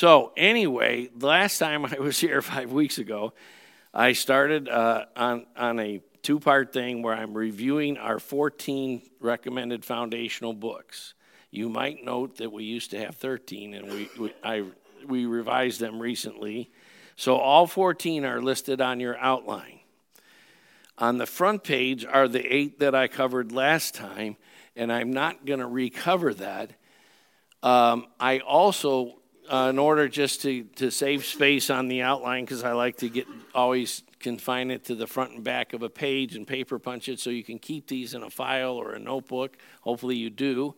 So, anyway, last time I was here five weeks ago, I started uh, on, on a two part thing where I'm reviewing our 14 recommended foundational books. You might note that we used to have 13 and we, we, I, we revised them recently. So, all 14 are listed on your outline. On the front page are the eight that I covered last time, and I'm not going to recover that. Um, I also uh, in order just to, to save space on the outline because I like to get always confine it to the front and back of a page and paper punch it so you can keep these in a file or a notebook. Hopefully, you do.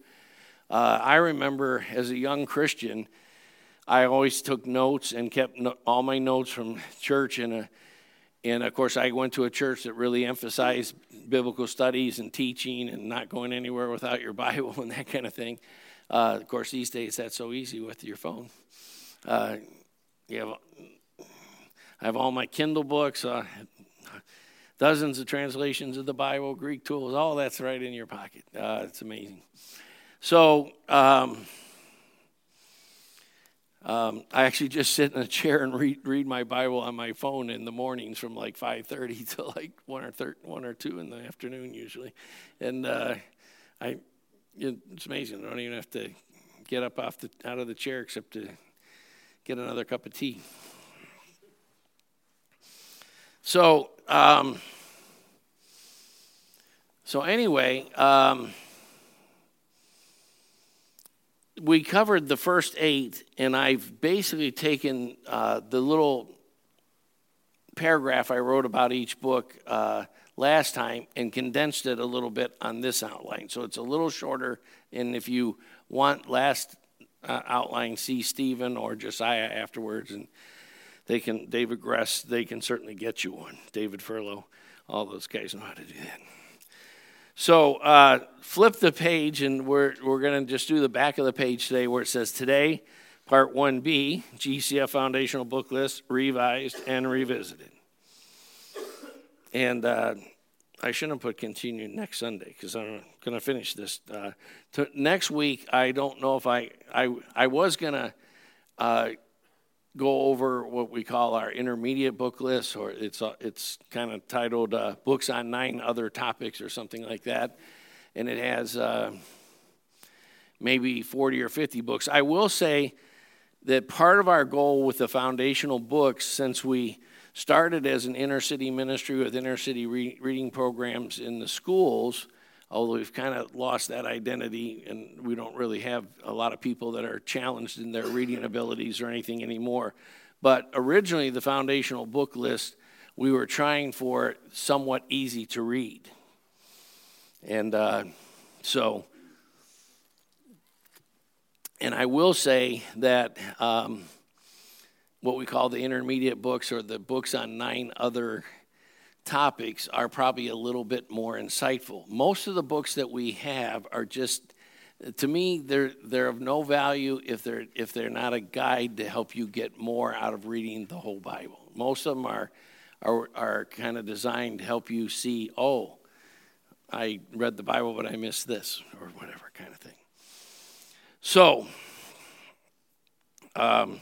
Uh, I remember as a young Christian, I always took notes and kept no, all my notes from church. And, a, and of course, I went to a church that really emphasized biblical studies and teaching and not going anywhere without your Bible and that kind of thing. Uh, of course, these days that's so easy with your phone. Uh, you have, I have all my Kindle books, uh, dozens of translations of the Bible, Greek tools, all that's right in your pocket. Uh, it's amazing. So, um, um, I actually just sit in a chair and read, read my Bible on my phone in the mornings from like 5:30 to like one or thir- one or two in the afternoon usually, and uh, I it's amazing. I don't even have to get up off the, out of the chair except to get another cup of tea. So, um, so anyway, um, we covered the first eight, and I've basically taken uh, the little paragraph I wrote about each book. Uh, last time and condensed it a little bit on this outline. So it's a little shorter. And if you want last uh, outline, see Stephen or Josiah afterwards, and they can, David Gress, they can certainly get you one. David Furlow, all those guys know how to do that. So uh, flip the page, and we're, we're going to just do the back of the page today where it says Today, Part 1B, GCF Foundational Book List, revised and revisited. And uh, I shouldn't have put continue next Sunday because I'm going to finish this. Uh, next week, I don't know if I, I, I was going to uh, go over what we call our intermediate book list, or it's, uh, it's kind of titled uh, Books on Nine Other Topics or something like that. And it has uh, maybe 40 or 50 books. I will say that part of our goal with the foundational books, since we started as an inner city ministry with inner city re- reading programs in the schools, although we've kind of lost that identity and we don't really have a lot of people that are challenged in their reading abilities or anything anymore. But originally, the foundational book list, we were trying for somewhat easy to read. And uh, so, and I will say that. Um, what we call the intermediate books or the books on nine other topics are probably a little bit more insightful. Most of the books that we have are just to me they're they're of no value if they're if they're not a guide to help you get more out of reading the whole Bible. Most of them are are, are kind of designed to help you see, oh, I read the Bible but I missed this or whatever kind of thing. So um,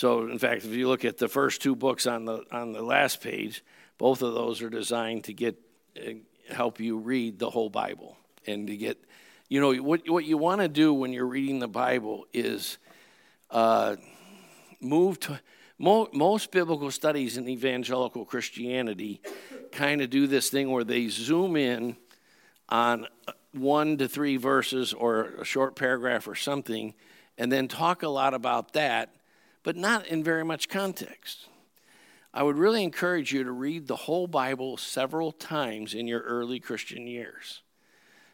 So, in fact, if you look at the first two books on the on the last page, both of those are designed to get uh, help you read the whole Bible and to get, you know, what what you want to do when you're reading the Bible is uh, move to. most biblical studies in evangelical Christianity kind of do this thing where they zoom in on one to three verses or a short paragraph or something, and then talk a lot about that but not in very much context. I would really encourage you to read the whole Bible several times in your early Christian years.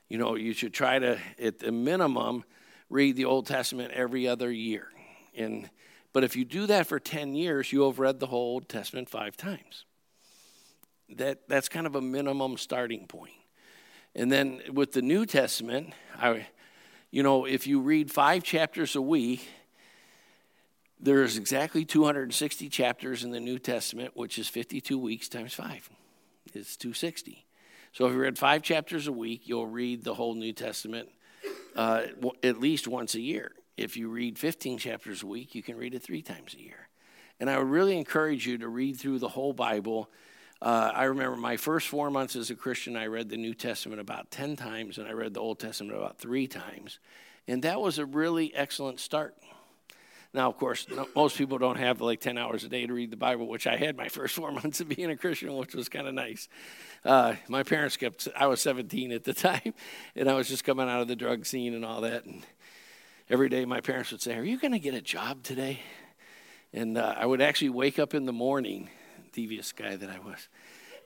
You know, you should try to, at the minimum, read the Old Testament every other year. And, but if you do that for 10 years, you'll have read the whole Old Testament five times. That, that's kind of a minimum starting point. And then with the New Testament, I, you know, if you read five chapters a week, there's exactly 260 chapters in the New Testament, which is 52 weeks times five. It's 260. So if you read five chapters a week, you'll read the whole New Testament uh, at least once a year. if you read 15 chapters a week, you can read it three times a year. And I would really encourage you to read through the whole Bible. Uh, I remember my first four months as a Christian, I read the New Testament about 10 times, and I read the Old Testament about three times. And that was a really excellent start. Now, of course, most people don't have like 10 hours a day to read the Bible, which I had my first four months of being a Christian, which was kind of nice. Uh, my parents kept, I was 17 at the time, and I was just coming out of the drug scene and all that. And every day my parents would say, Are you going to get a job today? And uh, I would actually wake up in the morning, devious guy that I was,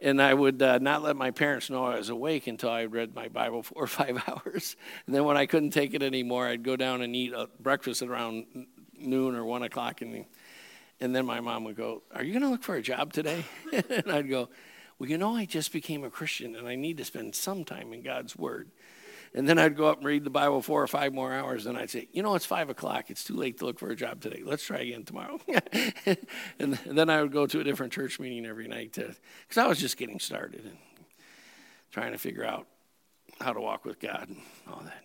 and I would uh, not let my parents know I was awake until I read my Bible four or five hours. And then when I couldn't take it anymore, I'd go down and eat breakfast at around noon or one o'clock. And, and then my mom would go, Are you going to look for a job today? and I'd go, Well, you know, I just became a Christian and I need to spend some time in God's Word. And then I'd go up and read the Bible four or five more hours. And I'd say, you know, it's five o'clock. It's too late to look for a job today. Let's try again tomorrow. and then I would go to a different church meeting every night because I was just getting started and trying to figure out how to walk with God and all that.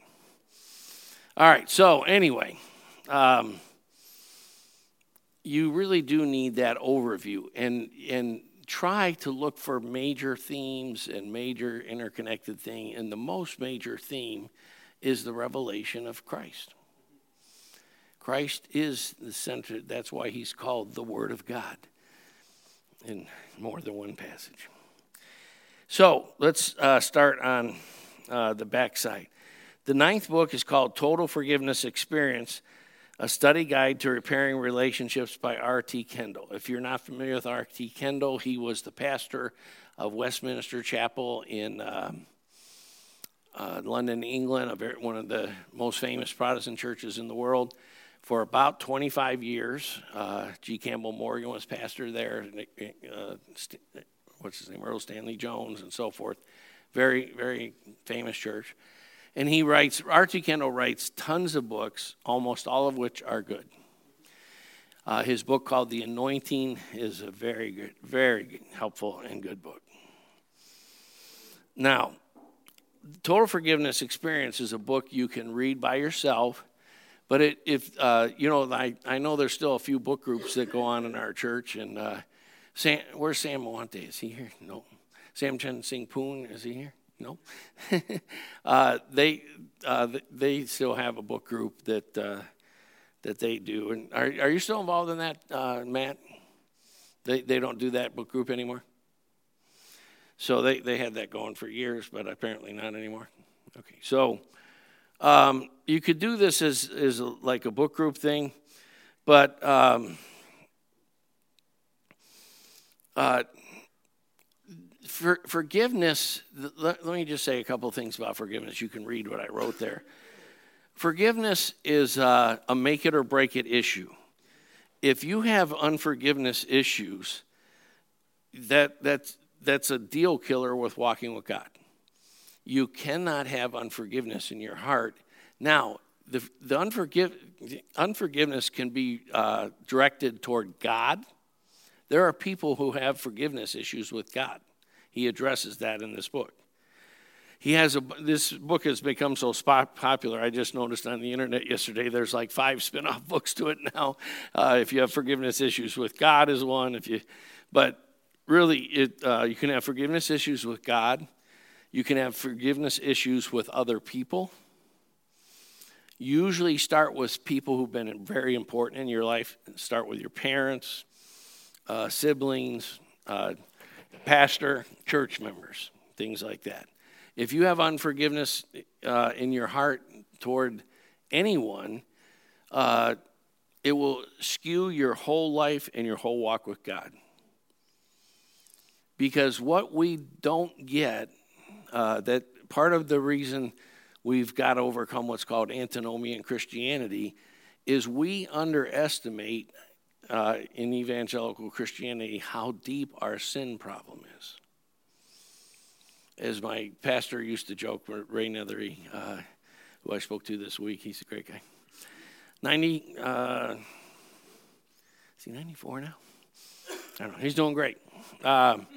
All right. So anyway, um, you really do need that overview. And, and try to look for major themes and major interconnected thing and the most major theme is the revelation of christ christ is the center that's why he's called the word of god in more than one passage so let's uh, start on uh, the backside the ninth book is called total forgiveness experience a study guide to repairing relationships by R.T. Kendall. If you're not familiar with R.T. Kendall, he was the pastor of Westminster Chapel in um, uh, London, England, one of the most famous Protestant churches in the world. For about 25 years, uh, G. Campbell Morgan was pastor there. Uh, what's his name? Earl Stanley Jones and so forth. Very, very famous church. And he writes, R.T. Kendall writes tons of books, almost all of which are good. Uh, his book called The Anointing is a very good, very helpful and good book. Now, Total Forgiveness Experience is a book you can read by yourself. But it, if, uh, you know, I, I know there's still a few book groups that go on in our church. And uh, Sam, where's Sam Moante? Is he here? No. Sam Chen Sing Poon, is he here? No. uh, they uh, they still have a book group that uh, that they do. And are are you still involved in that, uh, Matt? They they don't do that book group anymore. So they they had that going for years, but apparently not anymore. Okay, so um, you could do this as as like a book group thing, but. Um, uh, for, forgiveness, let, let me just say a couple things about forgiveness. You can read what I wrote there. Forgiveness is uh, a make it or break it issue. If you have unforgiveness issues, that, that's, that's a deal killer with walking with God. You cannot have unforgiveness in your heart. Now, the, the unforgive, unforgiveness can be uh, directed toward God. There are people who have forgiveness issues with God. He addresses that in this book. He has a, this book has become so popular. I just noticed on the internet yesterday there's like five spin off books to it now. Uh, if you have forgiveness issues with God, is one. If you, but really, it, uh, you can have forgiveness issues with God. You can have forgiveness issues with other people. Usually, start with people who've been very important in your life. Start with your parents, uh, siblings, uh, pastor, church members, things like that. If you have unforgiveness uh, in your heart toward anyone, uh, it will skew your whole life and your whole walk with God. Because what we don't get, uh, that part of the reason we've got to overcome what's called antinomian Christianity is we underestimate uh, in evangelical Christianity how deep our sin problem is. As my pastor used to joke, Ray Nethery, uh, who I spoke to this week, he's a great guy. 90, uh, is he 94 now? I don't know. He's doing great. Um,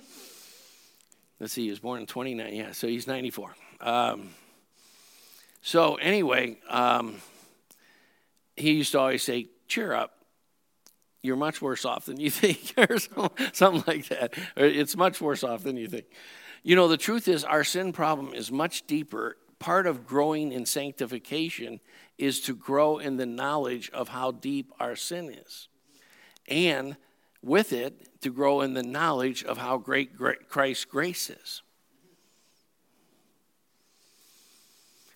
let's see, he was born in 29. Yeah, so he's 94. Um, so, anyway, um, he used to always say, Cheer up. You're much worse off than you think, or something like that. It's much worse off than you think. You know, the truth is, our sin problem is much deeper. Part of growing in sanctification is to grow in the knowledge of how deep our sin is. And with it, to grow in the knowledge of how great Christ's grace is.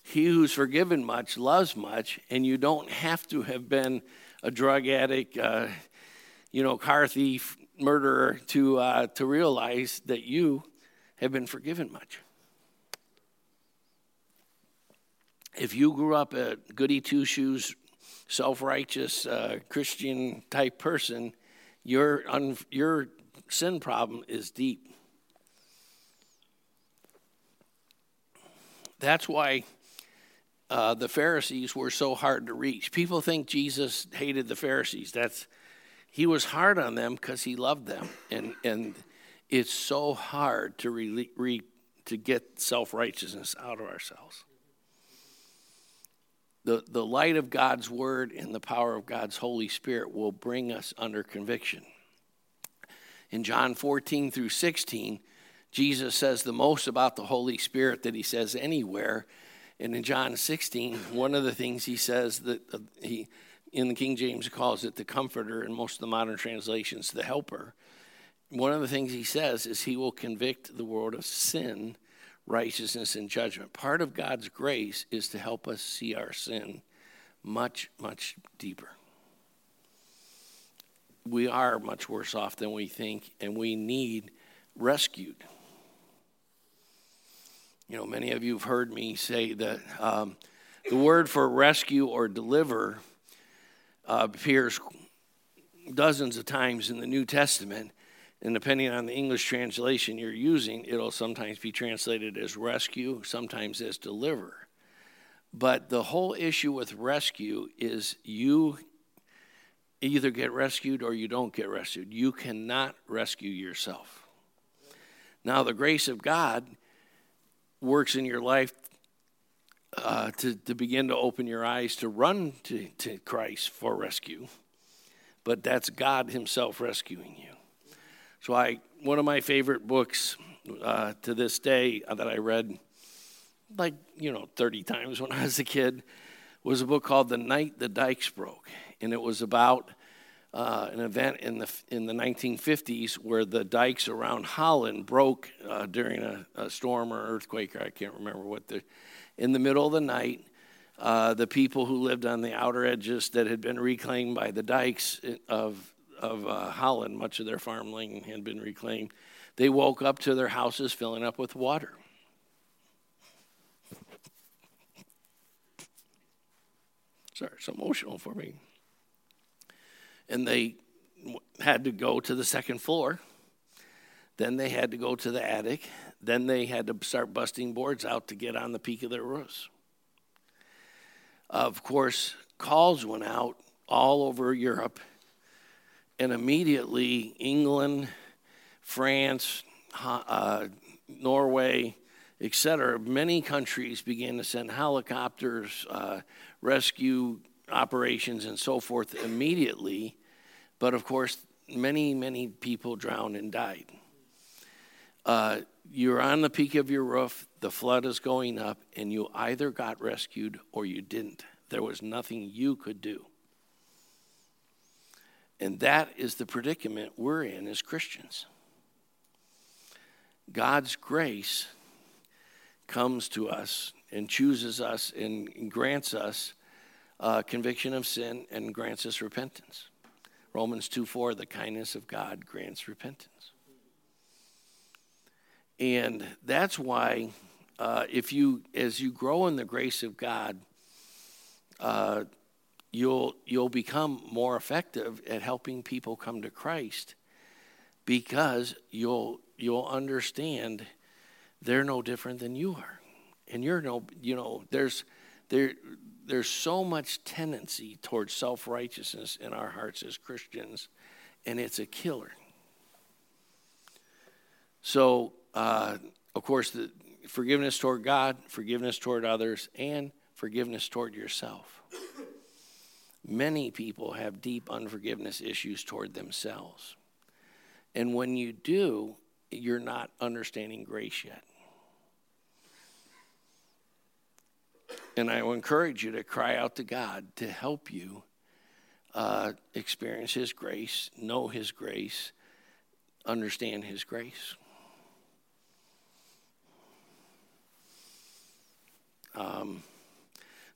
He who's forgiven much loves much, and you don't have to have been a drug addict, uh, you know, car thief, murderer to, uh, to realize that you have been forgiven much. If you grew up a goody two shoes, self righteous uh, Christian type person, your, un- your sin problem is deep. That's why uh, the Pharisees were so hard to reach. People think Jesus hated the Pharisees. That's he was hard on them because he loved them, and and it's so hard to re, re to get self righteousness out of ourselves. The, the light of God's word and the power of God's Holy Spirit will bring us under conviction. In John 14 through 16, Jesus says the most about the Holy Spirit that he says anywhere and in John 16, one of the things he says that uh, he, in the King James, calls it the comforter, and most of the modern translations, the helper. One of the things he says is he will convict the world of sin, righteousness, and judgment. Part of God's grace is to help us see our sin much, much deeper. We are much worse off than we think, and we need rescued. You know, many of you have heard me say that um, the word for rescue or deliver uh, appears dozens of times in the New Testament. And depending on the English translation you're using, it'll sometimes be translated as rescue, sometimes as deliver. But the whole issue with rescue is you either get rescued or you don't get rescued. You cannot rescue yourself. Now, the grace of God works in your life uh, to, to begin to open your eyes to run to, to Christ for rescue. But that's God Himself rescuing you. So, I one of my favorite books uh, to this day that I read, like you know, 30 times when I was a kid, was a book called "The Night the Dikes Broke," and it was about uh, an event in the in the 1950s where the dikes around Holland broke uh, during a, a, storm or earthquake, I can't remember what the. In the middle of the night, uh, the people who lived on the outer edges that had been reclaimed by the dikes of of uh, Holland, much of their farmland had been reclaimed. They woke up to their houses filling up with water. Sorry, it's emotional for me and they had to go to the second floor. Then they had to go to the attic. Then they had to start busting boards out to get on the peak of their roofs. Of course, calls went out all over Europe, and immediately England, France, uh, Norway, etc., many countries began to send helicopters, uh, rescue operations, and so forth immediately but of course, many, many people drowned and died. Uh, you're on the peak of your roof, the flood is going up, and you either got rescued or you didn't. There was nothing you could do. And that is the predicament we're in as Christians. God's grace comes to us and chooses us and grants us uh, conviction of sin and grants us repentance. Romans 2 4, the kindness of God grants repentance. And that's why, uh, if you, as you grow in the grace of God, uh, you'll, you'll become more effective at helping people come to Christ because you'll, you'll understand they're no different than you are. And you're no, you know, there's, there, there's so much tendency towards self righteousness in our hearts as Christians, and it's a killer. So, uh, of course, the forgiveness toward God, forgiveness toward others, and forgiveness toward yourself. many people have deep unforgiveness issues toward themselves. And when you do, you're not understanding grace yet. And I will encourage you to cry out to God to help you uh, experience His grace, know His grace, understand His grace. Um,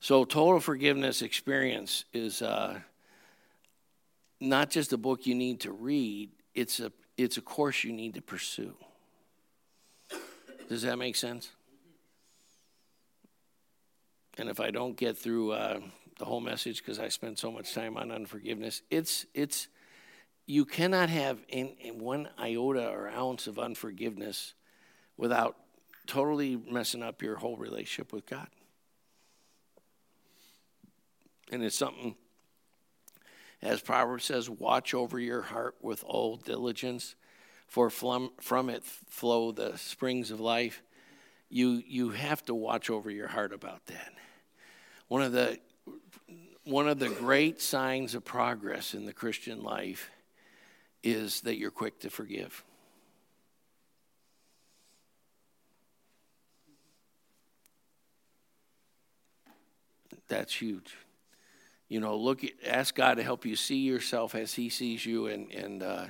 so, total forgiveness experience is uh, not just a book you need to read; it's a it's a course you need to pursue. Does that make sense? And if I don't get through uh, the whole message because I spent so much time on unforgiveness, it's it's you cannot have in, in one iota or ounce of unforgiveness without totally messing up your whole relationship with God. And it's something, as Proverbs says, watch over your heart with all diligence, for from, it flow the springs of life. You, you have to watch over your heart about that. One of the one of the great signs of progress in the Christian life is that you're quick to forgive. That's huge you know, look, ask God to help you see yourself as He sees you, and and uh,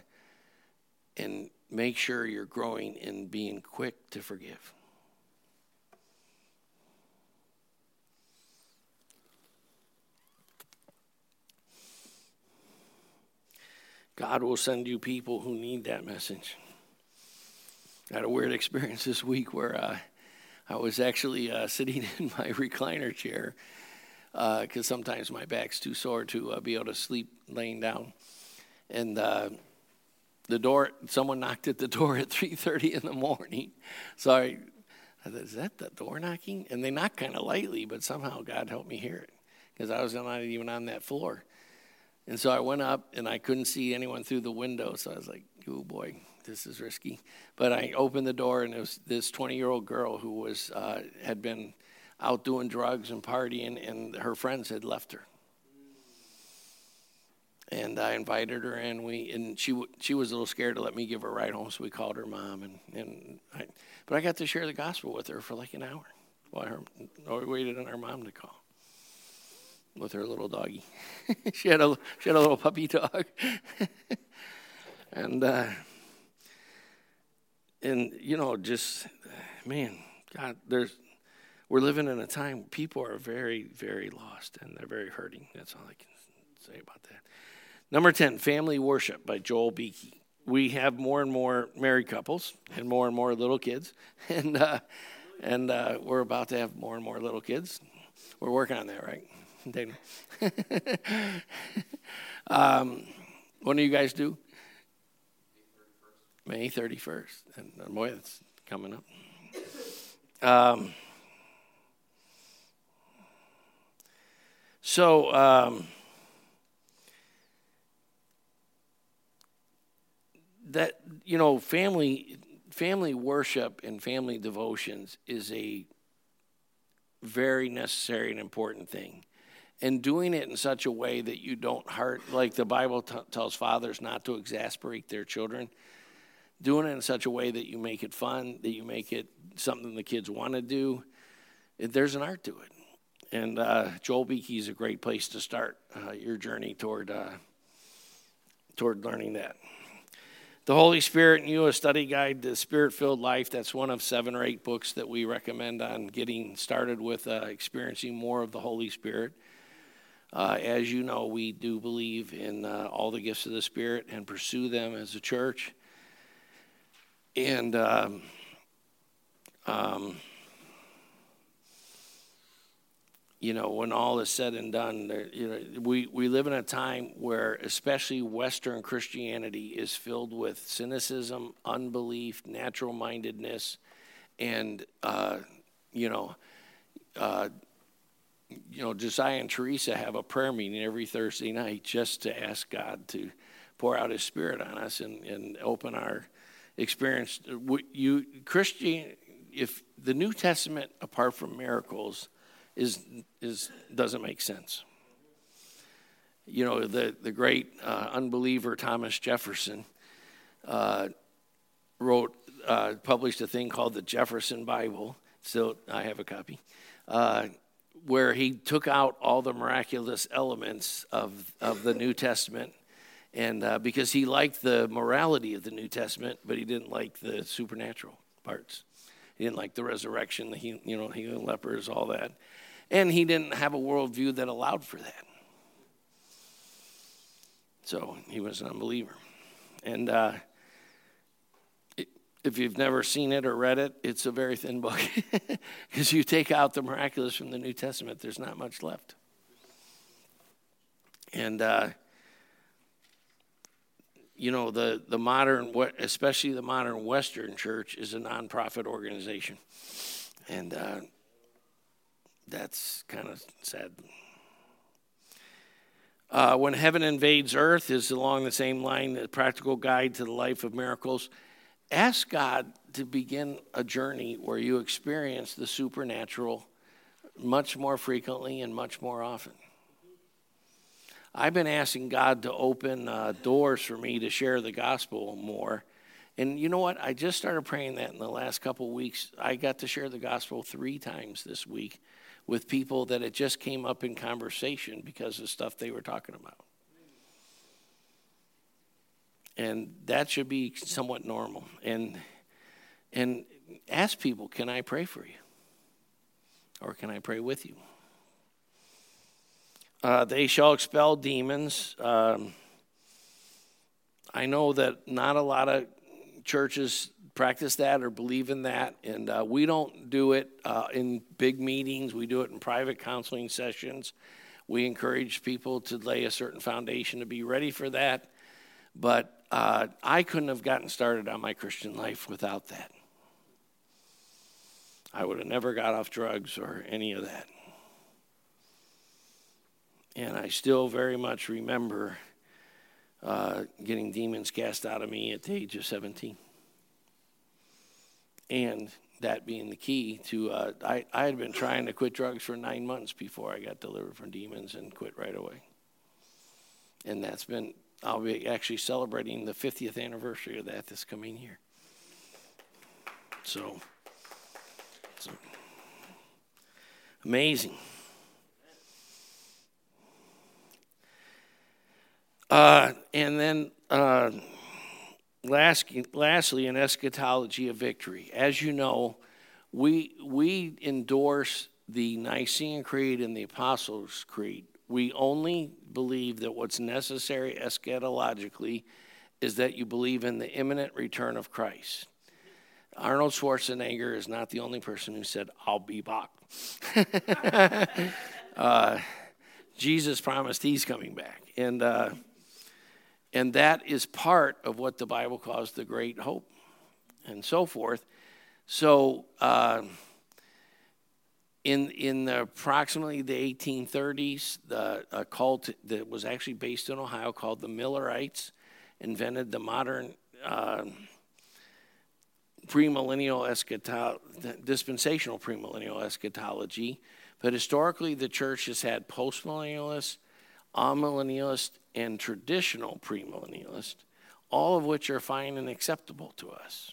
and make sure you're growing in being quick to forgive. God will send you people who need that message. I had a weird experience this week where uh, I was actually uh, sitting in my recliner chair because uh, sometimes my back's too sore to uh, be able to sleep laying down. And uh, the door, someone knocked at the door at 3:30 in the morning. So I, I thought, is that the door knocking? And they knocked kind of lightly, but somehow God helped me hear it because I was not even on that floor. And so I went up and I couldn't see anyone through the window. So I was like, oh boy, this is risky. But I opened the door and it was this 20 year old girl who was uh, had been out doing drugs and partying, and her friends had left her. And I invited her, and we and she she was a little scared to let me give her a ride home, so we called her mom, and and I, but I got to share the gospel with her for like an hour while her while we waited on our mom to call with her little doggy. she had a she had a little puppy dog, and uh, and you know just man, God, there's we're living in a time where people are very, very lost and they're very hurting. That's all I can say about that. Number 10, Family Worship by Joel Beeke. We have more and more married couples and more and more little kids, and uh, and uh, we're about to have more and more little kids. We're working on that, right, um, when do you guys do? May 31st. And uh, boy, that's coming up. Um, So, um, that you know, family family worship and family devotions is a very necessary and important thing. And doing it in such a way that you don't hurt, like the Bible t- tells fathers not to exasperate their children, doing it in such a way that you make it fun, that you make it something the kids want to do, there's an art to it. And uh, Joel Beeke is a great place to start uh, your journey toward, uh, toward learning that. The Holy Spirit and You, a study guide to spirit filled life. That's one of seven or eight books that we recommend on getting started with uh, experiencing more of the Holy Spirit. Uh, as you know, we do believe in uh, all the gifts of the Spirit and pursue them as a church. And um, um, you know, when all is said and done, you know, we, we live in a time where especially Western Christianity is filled with cynicism, unbelief, natural mindedness, and, uh, you know, uh, you know, Josiah and Teresa have a prayer meeting every Thursday night just to ask God to pour out His Spirit on us and, and open our experience. You Christian, if the New Testament, apart from miracles, is, is, doesn't make sense. you know, the, the great uh, unbeliever Thomas Jefferson uh, wrote, uh, published a thing called the Jefferson Bible. Still, I have a copy, uh, where he took out all the miraculous elements of, of the New Testament. And uh, because he liked the morality of the New Testament, but he didn't like the supernatural parts. He didn't like the resurrection, the you know, healing lepers, all that. And he didn't have a worldview that allowed for that. So he was an unbeliever. And uh, if you've never seen it or read it, it's a very thin book. Because you take out the miraculous from the New Testament, there's not much left. And, uh, you know, the, the modern, especially the modern Western church, is a nonprofit organization. And uh, that's kind of sad. Uh, when Heaven Invades Earth is along the same line, the practical guide to the life of miracles. Ask God to begin a journey where you experience the supernatural much more frequently and much more often. I've been asking God to open uh, doors for me to share the gospel more. And you know what? I just started praying that in the last couple weeks. I got to share the gospel three times this week with people that it just came up in conversation because of stuff they were talking about. And that should be somewhat normal. And and ask people, can I pray for you? Or can I pray with you? Uh, they shall expel demons. Um, I know that not a lot of churches practice that or believe in that. And uh, we don't do it uh, in big meetings, we do it in private counseling sessions. We encourage people to lay a certain foundation to be ready for that. But uh, I couldn't have gotten started on my Christian life without that. I would have never got off drugs or any of that. And I still very much remember uh, getting demons cast out of me at the age of 17 and that being the key to uh, I, I had been trying to quit drugs for nine months before i got delivered from demons and quit right away. And that's been i'll be actually celebrating the 50th anniversary of that this coming year. So, so amazing. Uh, and then uh, Last, lastly, an eschatology of victory. As you know, we, we endorse the Nicene Creed and the Apostles' Creed. We only believe that what's necessary eschatologically is that you believe in the imminent return of Christ. Arnold Schwarzenegger is not the only person who said, I'll be back. uh, Jesus promised he's coming back. And uh, and that is part of what the Bible calls the great hope and so forth. So, uh, in, in the approximately the 1830s, the, a cult that was actually based in Ohio called the Millerites invented the modern uh, premillennial eschatology, dispensational premillennial eschatology. But historically, the church has had postmillennialists, amillennialists, and traditional premillennialist, all of which are fine and acceptable to us.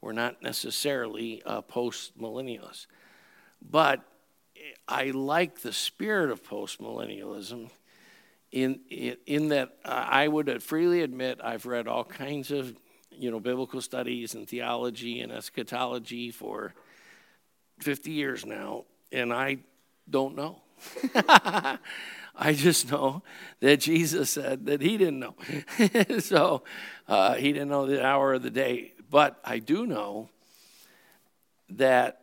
We're not necessarily uh, post-millennialist. But I like the spirit of postmillennialism in, in, in that uh, I would freely admit I've read all kinds of you know, biblical studies and theology and eschatology for 50 years now, and I don't know. I just know that Jesus said that he didn't know. so uh, he didn't know the hour of the day. But I do know that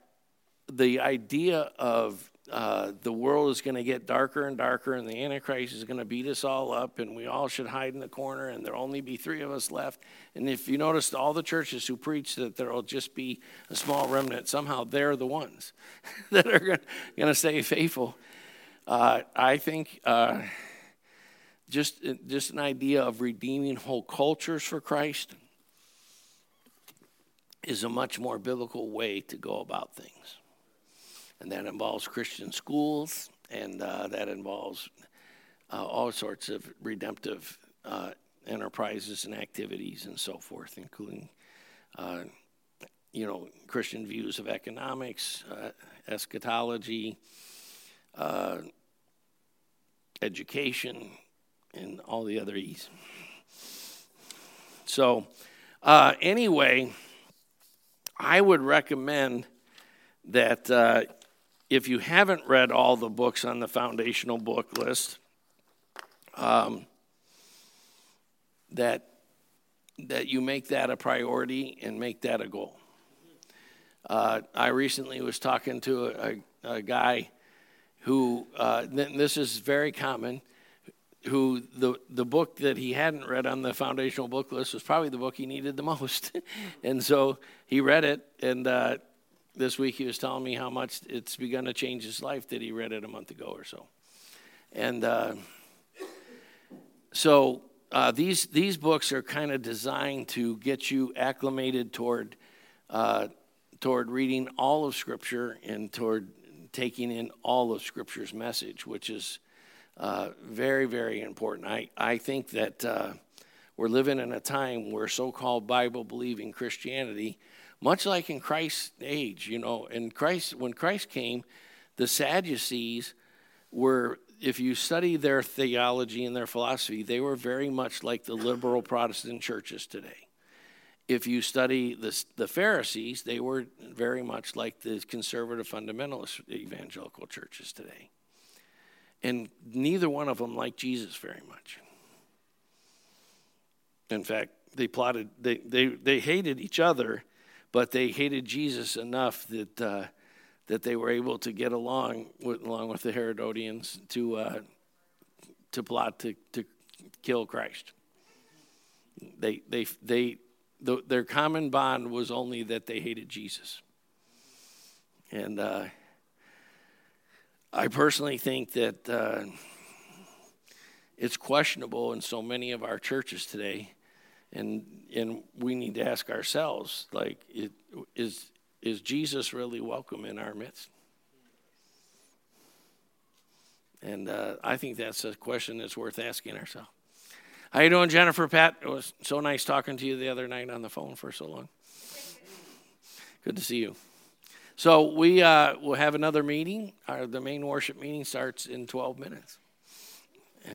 the idea of uh, the world is going to get darker and darker, and the Antichrist is going to beat us all up, and we all should hide in the corner, and there'll only be three of us left. And if you notice, all the churches who preach that there'll just be a small remnant, somehow they're the ones that are going to stay faithful. Uh, I think uh, just, just an idea of redeeming whole cultures for Christ is a much more biblical way to go about things. And that involves Christian schools, and uh, that involves uh, all sorts of redemptive uh, enterprises and activities and so forth, including, uh, you know, Christian views of economics, uh, eschatology, uh, education, and all the other E's. So, uh, anyway, I would recommend that uh, if you haven't read all the books on the foundational book list, um, that that you make that a priority and make that a goal. Uh, I recently was talking to a, a guy who uh, this is very common. Who the the book that he hadn't read on the foundational book list was probably the book he needed the most, and so he read it. And uh, this week he was telling me how much it's begun to change his life that he read it a month ago or so. And uh, so uh, these these books are kind of designed to get you acclimated toward uh, toward reading all of Scripture and toward taking in all of Scripture's message, which is uh, very very important. I I think that uh, we're living in a time where so-called Bible believing Christianity, much like in Christ's age, you know, in Christ when Christ came, the Sadducees were if you study their theology and their philosophy, they were very much like the liberal Protestant churches today. If you study the, the Pharisees, they were very much like the conservative fundamentalist evangelical churches today. And neither one of them liked Jesus very much. In fact, they plotted, they, they, they hated each other, but they hated Jesus enough that uh, that they were able to get along with, along with the Herodians to uh, to plot to, to kill Christ. They they they the, their common bond was only that they hated Jesus, and uh, I personally think that uh, it's questionable in so many of our churches today, and and we need to ask ourselves like it, is is Jesus really welcome in our midst? And uh, I think that's a question that's worth asking ourselves. How you doing, Jennifer? Pat, it was so nice talking to you the other night on the phone for so long. Good to see you. So we uh, will have another meeting. Our, the main worship meeting starts in 12 minutes.